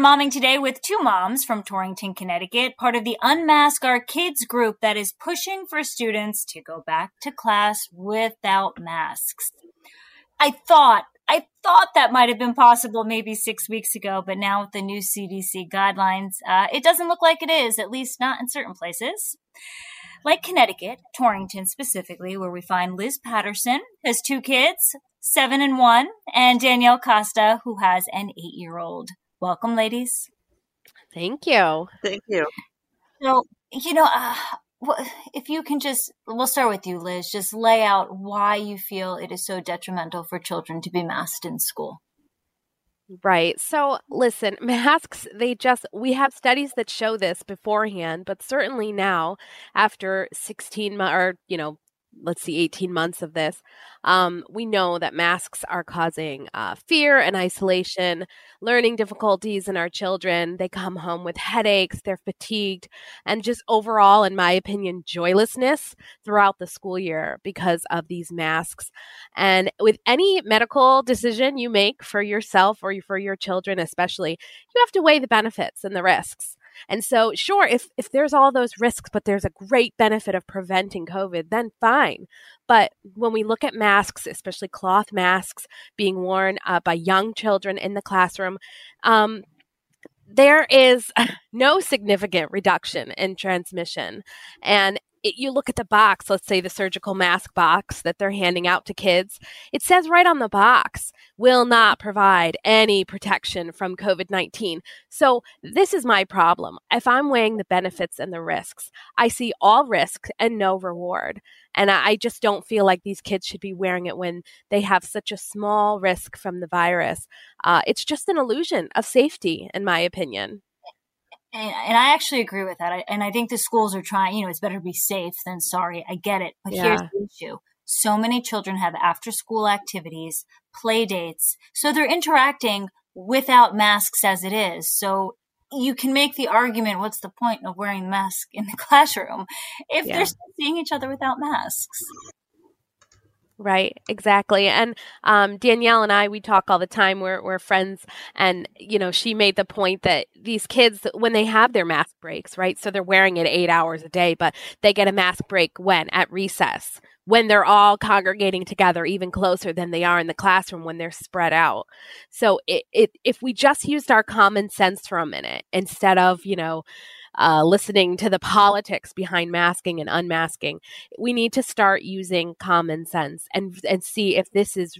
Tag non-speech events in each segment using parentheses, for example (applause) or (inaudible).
momming today with two moms from Torrington, Connecticut, part of the Unmask Our Kids group that is pushing for students to go back to class without masks. I thought, I thought that might have been possible maybe six weeks ago, but now with the new CDC guidelines, uh, it doesn't look like it is, at least not in certain places. Like Connecticut, Torrington specifically, where we find Liz Patterson has two kids, seven and one, and Danielle Costa, who has an eight year old. Welcome, ladies. Thank you. Thank you. So, you know, uh, if you can just, we'll start with you, Liz, just lay out why you feel it is so detrimental for children to be masked in school. Right. So, listen, (laughs) masks, they just, we have studies that show this beforehand, but certainly now, after 16 months or, you know, let's see, 18 months of this, um, we know that masks are causing uh, fear and isolation, learning difficulties in our children. They come home with headaches, they're fatigued, and just overall, in my opinion, joylessness throughout the school year because of these masks. And with any medical decision you make for yourself or for your children, especially, you have to weigh the benefits and the risks. And so, sure, if if there's all those risks, but there's a great benefit of preventing COVID, then fine. But when we look at masks, especially cloth masks being worn uh, by young children in the classroom, um, there is (laughs) no significant reduction in transmission. And it, you look at the box, let's say the surgical mask box that they're handing out to kids, it says right on the box, will not provide any protection from COVID 19. So, this is my problem. If I'm weighing the benefits and the risks, I see all risks and no reward. And I, I just don't feel like these kids should be wearing it when they have such a small risk from the virus. Uh, it's just an illusion of safety, in my opinion. And, and, I actually agree with that. I, and I think the schools are trying, you know, it's better to be safe than sorry. I get it. But yeah. here's the issue. So many children have after school activities, play dates. So they're interacting without masks as it is. So you can make the argument, what's the point of wearing a mask in the (laughs) classroom if yeah. they're seeing each other without masks? Right, exactly. And um, Danielle and I, we talk all the time. We're, we're friends. And, you know, she made the point that these kids, when they have their mask breaks, right? So they're wearing it eight hours a day, but they get a mask break when? At recess, when they're all congregating together, even closer than they are in the classroom when they're spread out. So it, it, if we just used our common sense for a minute instead of, you know, uh, listening to the politics behind masking and unmasking. We need to start using common sense and and see if this is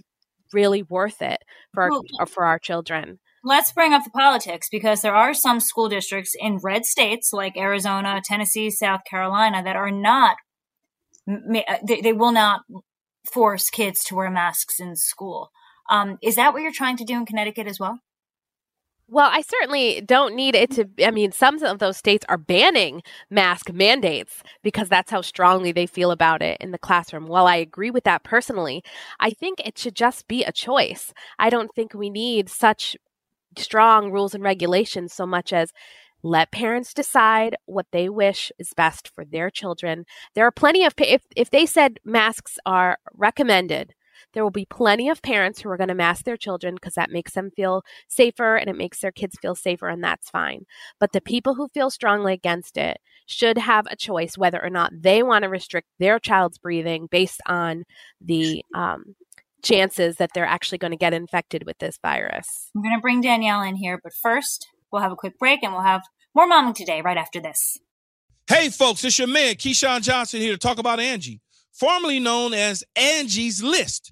really worth it for our, well, for our children. Let's bring up the politics because there are some school districts in red states like Arizona, Tennessee, South Carolina that are not uh, they, they will not force kids to wear masks in school. Um, is that what you're trying to do in Connecticut as well? Well, I certainly don't need it to. I mean, some of those states are banning mask mandates because that's how strongly they feel about it in the classroom. While I agree with that personally, I think it should just be a choice. I don't think we need such strong rules and regulations so much as let parents decide what they wish is best for their children. There are plenty of if if they said masks are recommended there will be plenty of parents who are going to mask their children because that makes them feel safer and it makes their kids feel safer, and that's fine. But the people who feel strongly against it should have a choice whether or not they want to restrict their child's breathing based on the um, chances that they're actually going to get infected with this virus. I'm going to bring Danielle in here, but first, we'll have a quick break and we'll have more momming today right after this. Hey, folks, it's your man, Keyshawn Johnson, here to talk about Angie, formerly known as Angie's List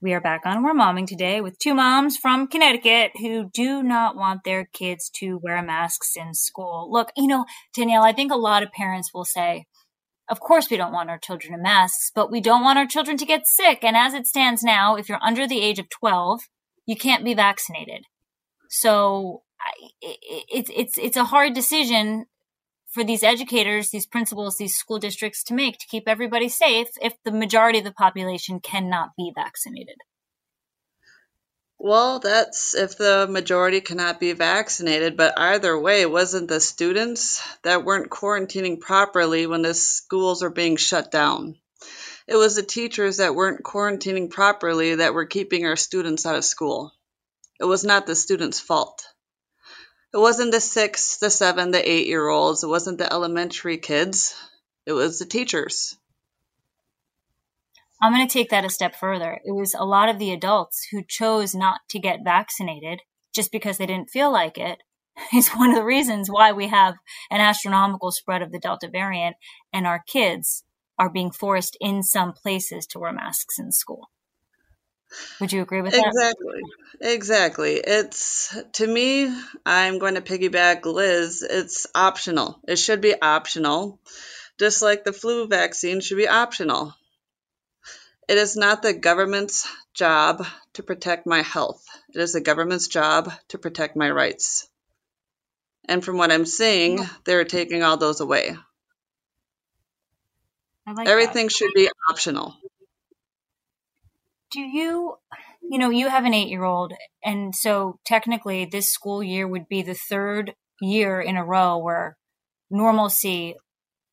We are back on We're Momming today with two moms from Connecticut who do not want their kids to wear masks in school. Look, you know, Danielle, I think a lot of parents will say, of course, we don't want our children in masks, but we don't want our children to get sick. And as it stands now, if you're under the age of 12, you can't be vaccinated. So it's it's it's a hard decision for these educators, these principals, these school districts to make to keep everybody safe if the majority of the population cannot be vaccinated. Well, that's if the majority cannot be vaccinated, but either way, wasn't the students that weren't quarantining properly when the schools are being shut down. It was the teachers that weren't quarantining properly that were keeping our students out of school. It was not the students' fault. It wasn't the six, the seven, the eight year olds. It wasn't the elementary kids. It was the teachers. I'm going to take that a step further. It was a lot of the adults who chose not to get vaccinated just because they didn't feel like it (laughs) is one of the reasons why we have an astronomical spread of the Delta variant and our kids are being forced in some places to wear masks in school. Would you agree with that? Exactly. Exactly. It's to me, I'm going to piggyback Liz. It's optional. It should be optional. Just like the flu vaccine should be optional. It is not the government's job to protect my health. It is the government's job to protect my rights. And from what I'm seeing, they're taking all those away. Like Everything that. should be optional. Do you, you know, you have an eight year old, and so technically this school year would be the third year in a row where normalcy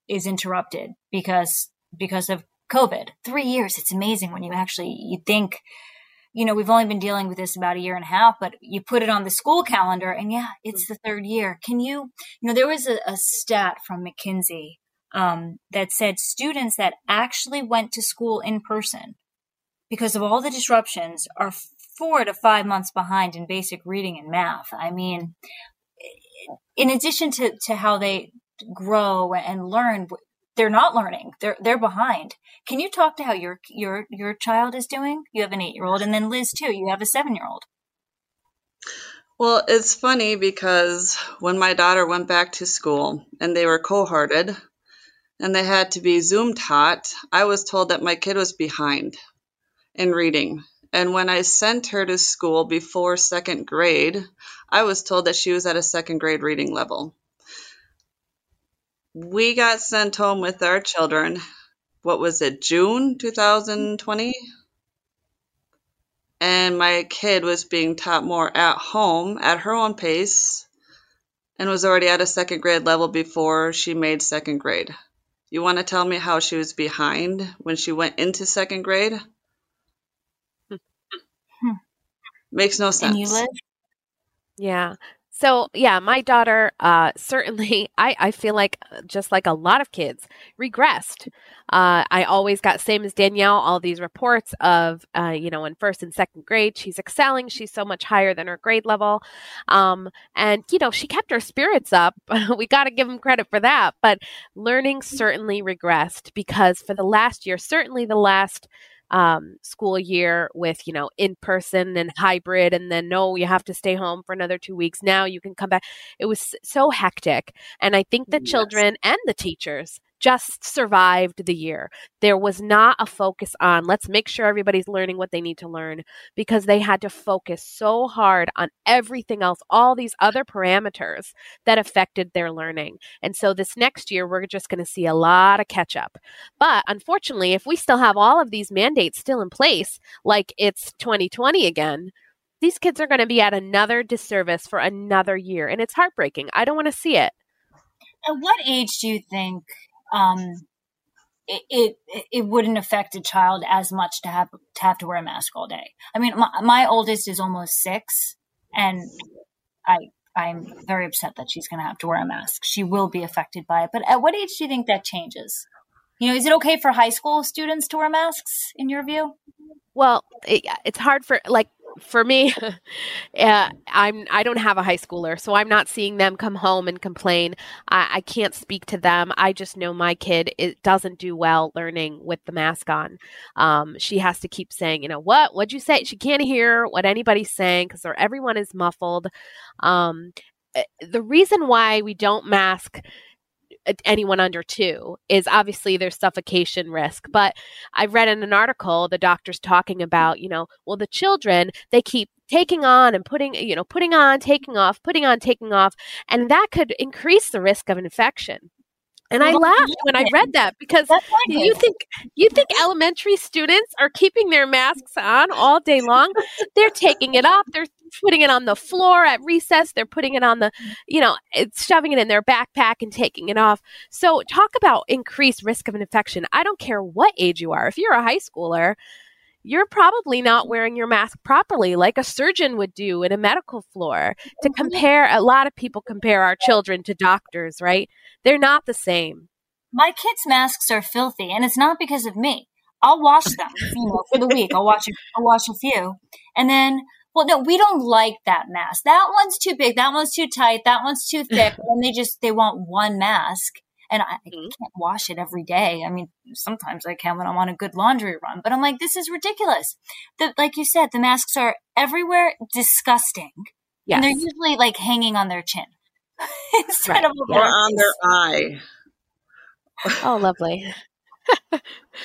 is interrupted because because of COVID. Three years. It's amazing when you actually you think, you know, we've only been dealing with this about a year and a half, but you put it on the school calendar and yeah, it's the third year. Can you, you know, there was a, a stat from McKinsey um, that said students that actually went to school in person because of all the disruptions are four to five months behind in basic reading and math. I mean, in addition to, to how they grow and learn, they're not learning. They're they're behind. Can you talk to how your your your child is doing? You have an eight year old, and then Liz too. You have a seven year old. Well, it's funny because when my daughter went back to school and they were cohorted, and they had to be Zoom taught, I was told that my kid was behind in reading. And when I sent her to school before second grade, I was told that she was at a second grade reading level. We got sent home with our children. What was it, June 2020? And my kid was being taught more at home at her own pace and was already at a second grade level before she made second grade. You want to tell me how she was behind when she went into second grade? Hmm. Makes no sense. Yeah. So yeah, my daughter uh, (laughs) certainly. I, I feel like uh, just like a lot of kids regressed. Uh, I always got same as Danielle. All these reports of uh, you know in first and second grade she's excelling. She's so much higher than her grade level, um, and you know she kept her spirits up. (laughs) we got to give them credit for that. But learning certainly regressed because for the last year, certainly the last um, school year with you know in person and hybrid and then no you have to stay home for another two weeks now you can come back it was so hectic and i think the yes. children and the teachers just survived the year. There was not a focus on let's make sure everybody's learning what they need to learn because they had to focus so hard on everything else, all these other parameters that affected their learning. And so this next year, we're just going to see a lot of catch up. But unfortunately, if we still have all of these mandates still in place, like it's 2020 again, these kids are going to be at another disservice for another year. And it's heartbreaking. I don't want to see it. At what age do you think um, it, it, it wouldn't affect a child as much to have to have to wear a mask all day. I mean, my, my oldest is almost six, and I I'm very upset that she's going to have to wear a mask. She will be affected by it. But at what age do you think that changes? You know, is it okay for high school students to wear masks in your view? Well, it, it's hard for like for me, (laughs) uh, I'm I don't have a high schooler, so I'm not seeing them come home and complain. I, I can't speak to them. I just know my kid it doesn't do well learning with the mask on. Um, she has to keep saying, you know, what? What'd you say? She can't hear what anybody's saying because everyone is muffled. Um, eh, the reason why we don't mask anyone under two is obviously there's suffocation risk. But I read in an article the doctors talking about, you know, well, the children, they keep taking on and putting, you know, putting on, taking off, putting on, taking off, and that could increase the risk of infection. And I laughed when I read that because you think you think elementary students are keeping their masks on all day long. They're taking it off. They're putting it on the floor at recess. They're putting it on the, you know, it's shoving it in their backpack and taking it off. So talk about increased risk of an infection. I don't care what age you are. If you're a high schooler, you're probably not wearing your mask properly, like a surgeon would do in a medical floor. To mm-hmm. compare, a lot of people compare our children to doctors, right? They're not the same. My kids' masks are filthy, and it's not because of me. I'll wash them, you know, for the week. I'll wash, a, I'll wash a few, and then well, no, we don't like that mask. That one's too big. That one's too tight. That one's too (laughs) thick. and they just they want one mask and I, I mm-hmm. can't wash it every day. I mean, sometimes I can when I'm on a good laundry run, but I'm like, this is ridiculous. The, like you said, the masks are everywhere, disgusting. Yes. And they're usually like hanging on their chin (laughs) instead right. of or on their eye. oh, lovely. (laughs)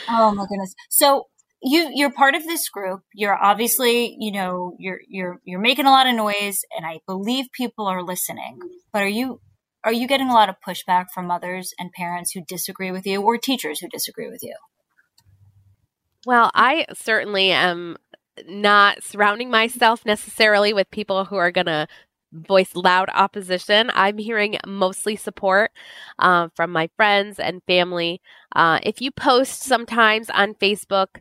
oh my goodness. So you you're part of this group. You're obviously, you know, you're you're you're making a lot of noise and I believe people are listening. But are you are you getting a lot of pushback from mothers and parents who disagree with you or teachers who disagree with you? Well, I certainly am not surrounding myself necessarily with people who are going to voice loud opposition. I'm hearing mostly support uh, from my friends and family. Uh, if you post sometimes on Facebook,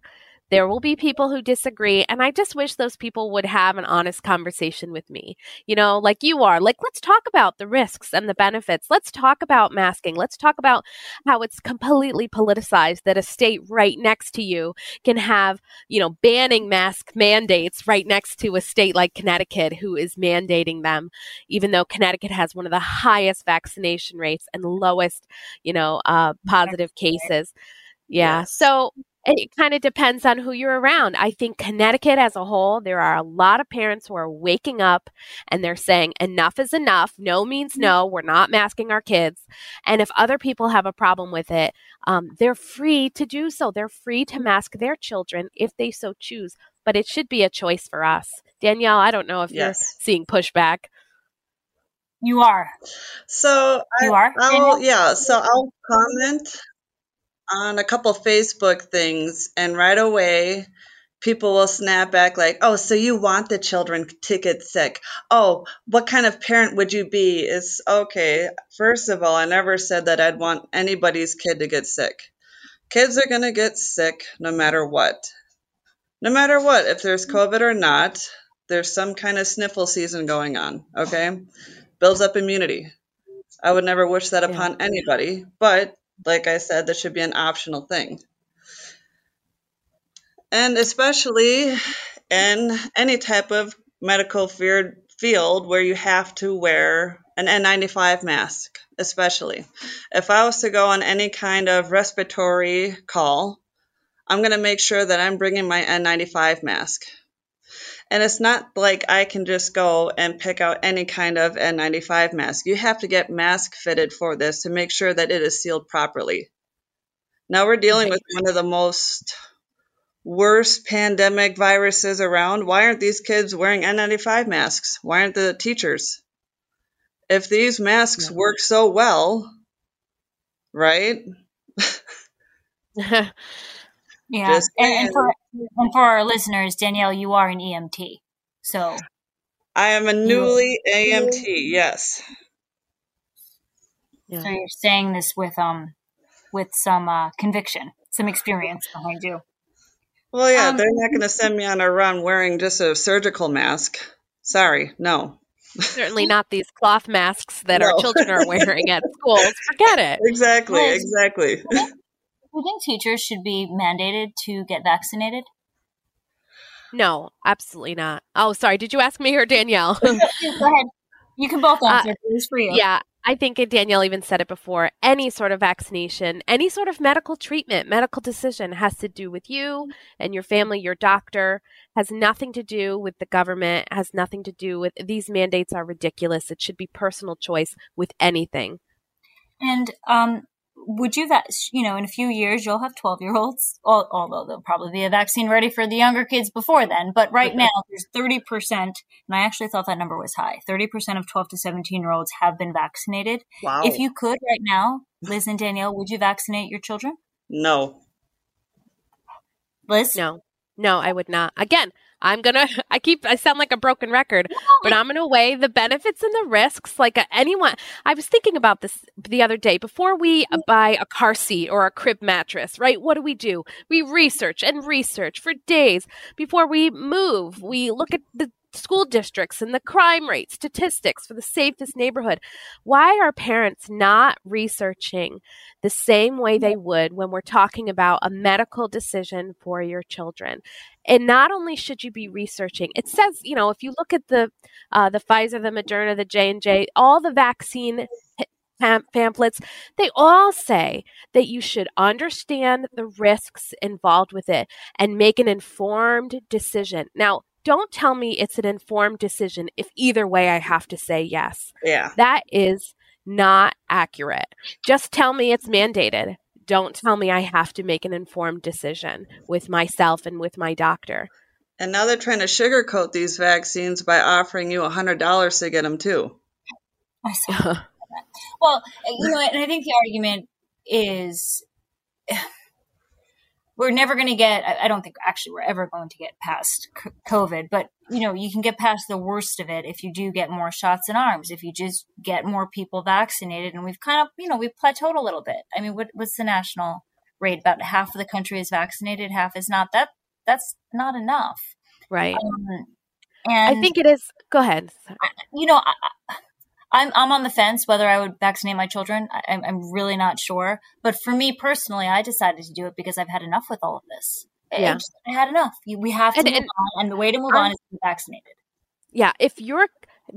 there will be people who disagree. And I just wish those people would have an honest conversation with me, you know, like you are. Like, let's talk about the risks and the benefits. Let's talk about masking. Let's talk about how it's completely politicized that a state right next to you can have, you know, banning mask mandates right next to a state like Connecticut who is mandating them, even though Connecticut has one of the highest vaccination rates and lowest, you know, uh, positive cases. Yeah. So it kind of depends on who you're around. I think Connecticut as a whole, there are a lot of parents who are waking up and they're saying enough is enough. No means no. We're not masking our kids. And if other people have a problem with it, um, they're free to do so. They're free to mask their children if they so choose. But it should be a choice for us. Danielle, I don't know if yes. you're seeing pushback. You are. So you I, are. I'll, yeah. So I'll comment on a couple Facebook things, and right away, people will snap back like, "Oh, so you want the children to get sick? Oh, what kind of parent would you be?" Is okay. First of all, I never said that I'd want anybody's kid to get sick. Kids are gonna get sick no matter what. No matter what, if there's COVID or not, there's some kind of sniffle season going on. Okay, builds up immunity. I would never wish that Yeah. upon anybody, but like I said, that should be an optional thing. And especially in any type of medical field where you have to wear an N95 mask, especially. If I was to go on any kind of respiratory call, I'm going to make sure that I'm bringing my N95 mask. And it's not like I can just go and pick out any kind of N95 mask. You have to get mask fitted for this to make sure that it is sealed properly. Now we're dealing with one of the most worst pandemic viruses around. Why aren't these kids wearing N95 masks? Why aren't the teachers? If these masks work so well, right? (laughs) (laughs) Yeah. Just And, and for and for our listeners, Danielle, you are an EMT. So I am a newly AMT, yes. Yeah. so you're saying this with um with some uh, conviction, some experience behind you. Well, yeah, Um, they're not going to send me on a run wearing just a surgical mask. Sorry, no. Certainly not these cloth masks that our children are wearing at (laughs) schools. Forget it. Exactly, Well, exactly. Do you think teachers should be mandated to get vaccinated? No, absolutely not. Oh, sorry. Did you ask me or Danielle? (laughs) Go ahead. You can both answer. it is for you. yeah, I think Danielle even said it before. Any sort of vaccination, any sort of medical treatment, medical decision has to do with you and your family, your doctor, has nothing to do with the government, has nothing to do with these mandates are ridiculous. It should be personal choice with anything. And um, would you that you know in a few years you'll have twelve year olds, although there'll probably be a vaccine ready for the younger kids before then. But right now there's thirty percent, and I actually thought that number was high. Thirty percent of twelve to seventeen year olds have been vaccinated. Wow. If you could right now, Liz and Danielle, would you vaccinate your children? no. Liz, No, no, I would not. Again, I'm gonna. (laughs) I keep. I sound like a broken record, but I'm gonna weigh the benefits and the risks. Like uh, anyone, I was thinking about this the other day. Before we uh, buy a car seat or a crib mattress, right? What do we do? We research and research for days before we move. We look at the school districts and the crime rate statistics for the safest neighborhood. Why are parents not researching the same way they would when we're talking about a medical decision for your children? And not only should you be researching, it says, you know, if you look at the uh, the Pfizer, the Moderna, the J and J, all the vaccine pamphlets, they all say that you should understand the risks involved with it and make an informed decision. Now, don't tell me it's an informed decision if either way I have to say yes. Yeah. That is not accurate. Just tell me it's mandated. Don't tell me I have to make an informed decision with myself and with my doctor. And now they're trying to sugarcoat these vaccines by offering you $100 to get them too. I saw. Well, you know, and I think the argument is we're never going to get, I I don't think actually we're ever going to get past c- COVID, but you know, you can get past the worst of it if you do get more shots in arms, if you just get more people vaccinated. And we've kind of, you know, we've plateaued a little bit. I mean, what, what's the national rate? About half of the country is vaccinated, half is not. That That's not enough. right. Um, and I think it is. Go ahead. you know, I, I- I'm I'm on the fence whether I would vaccinate my children. I, I'm I'm really not sure. But for me personally, I decided to do it because I've had enough with all of this. I- Yeah. I, just, I had enough. We have to And- move and- on, and the way to move I'm- on is to be vaccinated. Yeah, if you're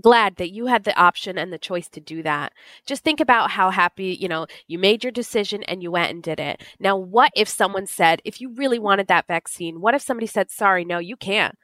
glad that you had the option and the choice to do that, just think about how happy, you know, you made your decision and you went and did it. Now, what if someone said, if you really wanted that vaccine, what if somebody said, sorry, no, you can't?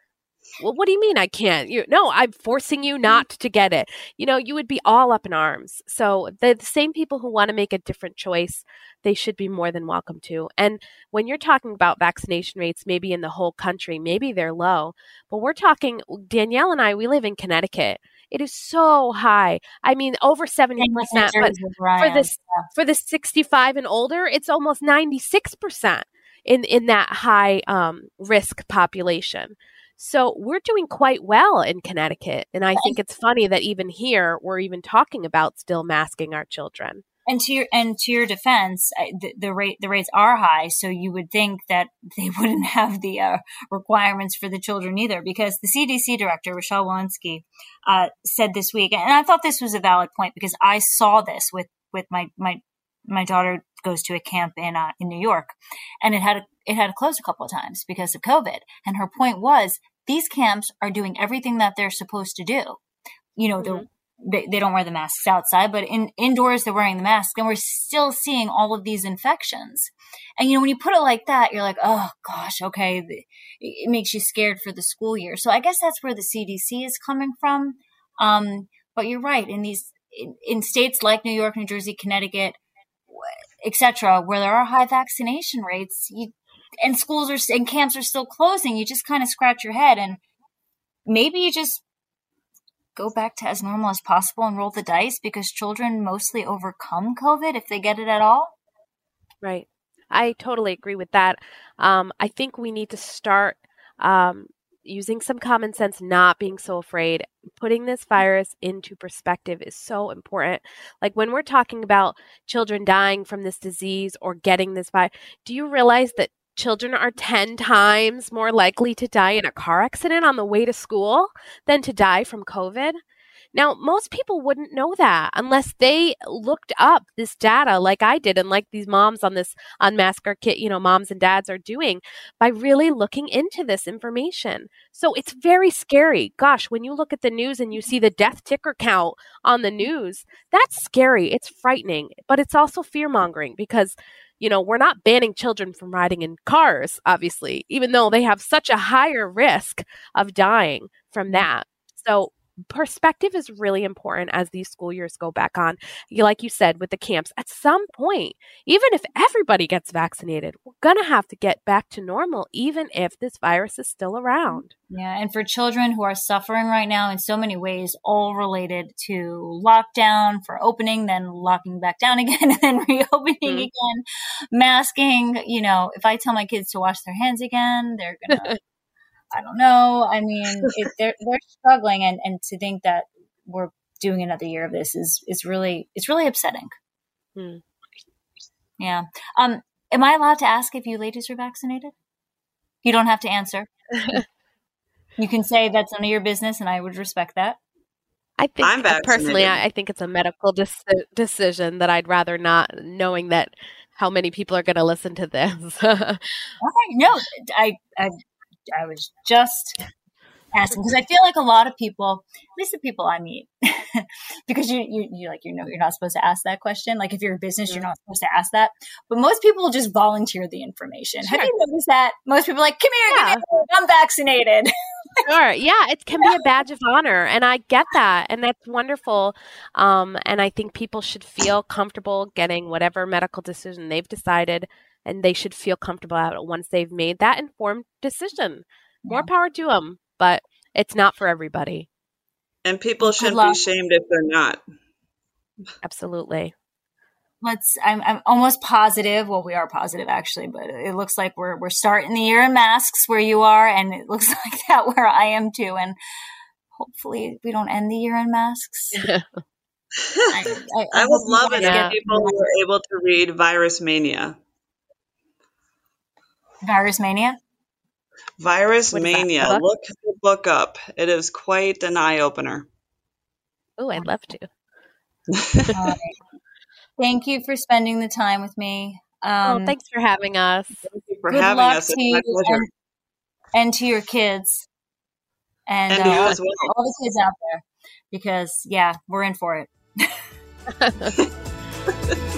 Well, what do you mean I can't? You no, I'm forcing you not to get it. You know, you would be all up in arms. So the, the same people who want to make a different choice, they should be more than welcome to. And when you're talking about vaccination rates, maybe in the whole country, maybe they're low, but we're talking Danielle and I, we live in Connecticut. It is so high. I mean, over 70%, And with New but Jersey, where I for this for the 65 and older, it's almost 96% in in that high um, risk population. So we're doing quite well in Connecticut, and I think it's funny that even here we're even talking about still masking our children. and to your and to your defense, the, the, rate the rates are high, so you would think that (laughs) they wouldn't have the uh, requirements for the children either, because the CDC director Rochelle Walensky uh, said this week, and I thought this was a valid point because I saw this with with my my my daughter goes to a camp in uh, in New York, and it had a, it had to close a couple of times because of COVID. And her point was these camps are doing everything that they're supposed to do. You know, mm-hmm. they they don't wear the masks outside, but in indoors they're wearing the mask, and we're still seeing all of these infections. And you know, when you put it like that, you're like, oh gosh, okay, it makes you scared for the school year. So I guess that's where the CDC is coming from. Um, but you're right in these in, in states like New York, New Jersey, Connecticut etc., where there are high vaccination rates, you, and schools are and camps are still closing, you just kind of scratch your head and maybe you just go back to as normal as possible and roll the dice because children mostly overcome COVID if they get it at all. Right. I totally agree with that. Um, I think we need to start um, using some common sense, not being so afraid, putting this virus into perspective is so important. Like when we're talking about children dying from this disease or getting this virus, do you realize that children are 10 times more likely to die in a car accident on the way to school than to die from COVID? Now, most people wouldn't know that unless they looked up this data like I did and like these moms on this Unmask Our Kid, you know, moms and dads are doing by really looking into this information. So it's very scary. Gosh, when you look at the news and you see the death ticker count on the news, that's scary. It's frightening, but it's also fear mongering because you know, we're not banning children from riding in cars, obviously, even though they have such a higher risk of dying from that. So perspective is really important as these school years go back on. Like you said, with the camps, at some point, even if everybody gets vaccinated, we're going to have to get back to normal, even if this virus is still around. Yeah. And for children who are suffering right now in so many ways, all related to lockdown, for opening, then locking back down (laughs) again, and then reopening mm-hmm. again, masking. You know, if I tell my kids to wash their hands again, they're going (laughs) to I don't know. I mean, (laughs) it, they're they're struggling, and and to think that we're doing another year of this is is really it's really upsetting. Hmm. Yeah. Um. Am I allowed to ask if you ladies are vaccinated? You don't have to answer. (laughs) you can say that's none of your business, and I would respect that. I think I'm personally, I, I, think it's a medical decision that I'd rather not, knowing that how many people are going to listen to this. (laughs) okay, no, I, I I was just asking because I feel like a lot of people, at least the people I meet, (laughs) because you, you you like you know you're not supposed to ask that question. Like if you're a business, you're not supposed to ask that. But most people just volunteer the information. Sure. Have you noticed that? Most people are like, come here, yeah. I'm vaccinated. (laughs) sure. Yeah, it can be a badge of honor, and I get that, and that's wonderful. Um, and I think people should feel comfortable getting whatever medical decision they've decided and they should feel comfortable about it once they've made that informed decision. More yeah. power to them, but it's not for everybody. And people shouldn't be shamed if they're not. Absolutely. Let's. I'm. I'm almost positive. Well, we are positive actually, but it looks like we're we're starting the year in masks where you are, and it looks (laughs) like that where I am too. And hopefully, we don't end the year in masks. (laughs) I, I, I, I would love it if people were able to read Virus Mania. Virus Mania? Virus Mania. Look the book up. It is quite an eye opener. Oh, I'd love to. (laughs) right. Thank you for spending the time with me. Oh, um, oh, thanks for having us. Thank you for having us. To you and, and, to your kids. And, and uh, well. all the kids out there. Because, yeah, we're in for it. (laughs) (laughs)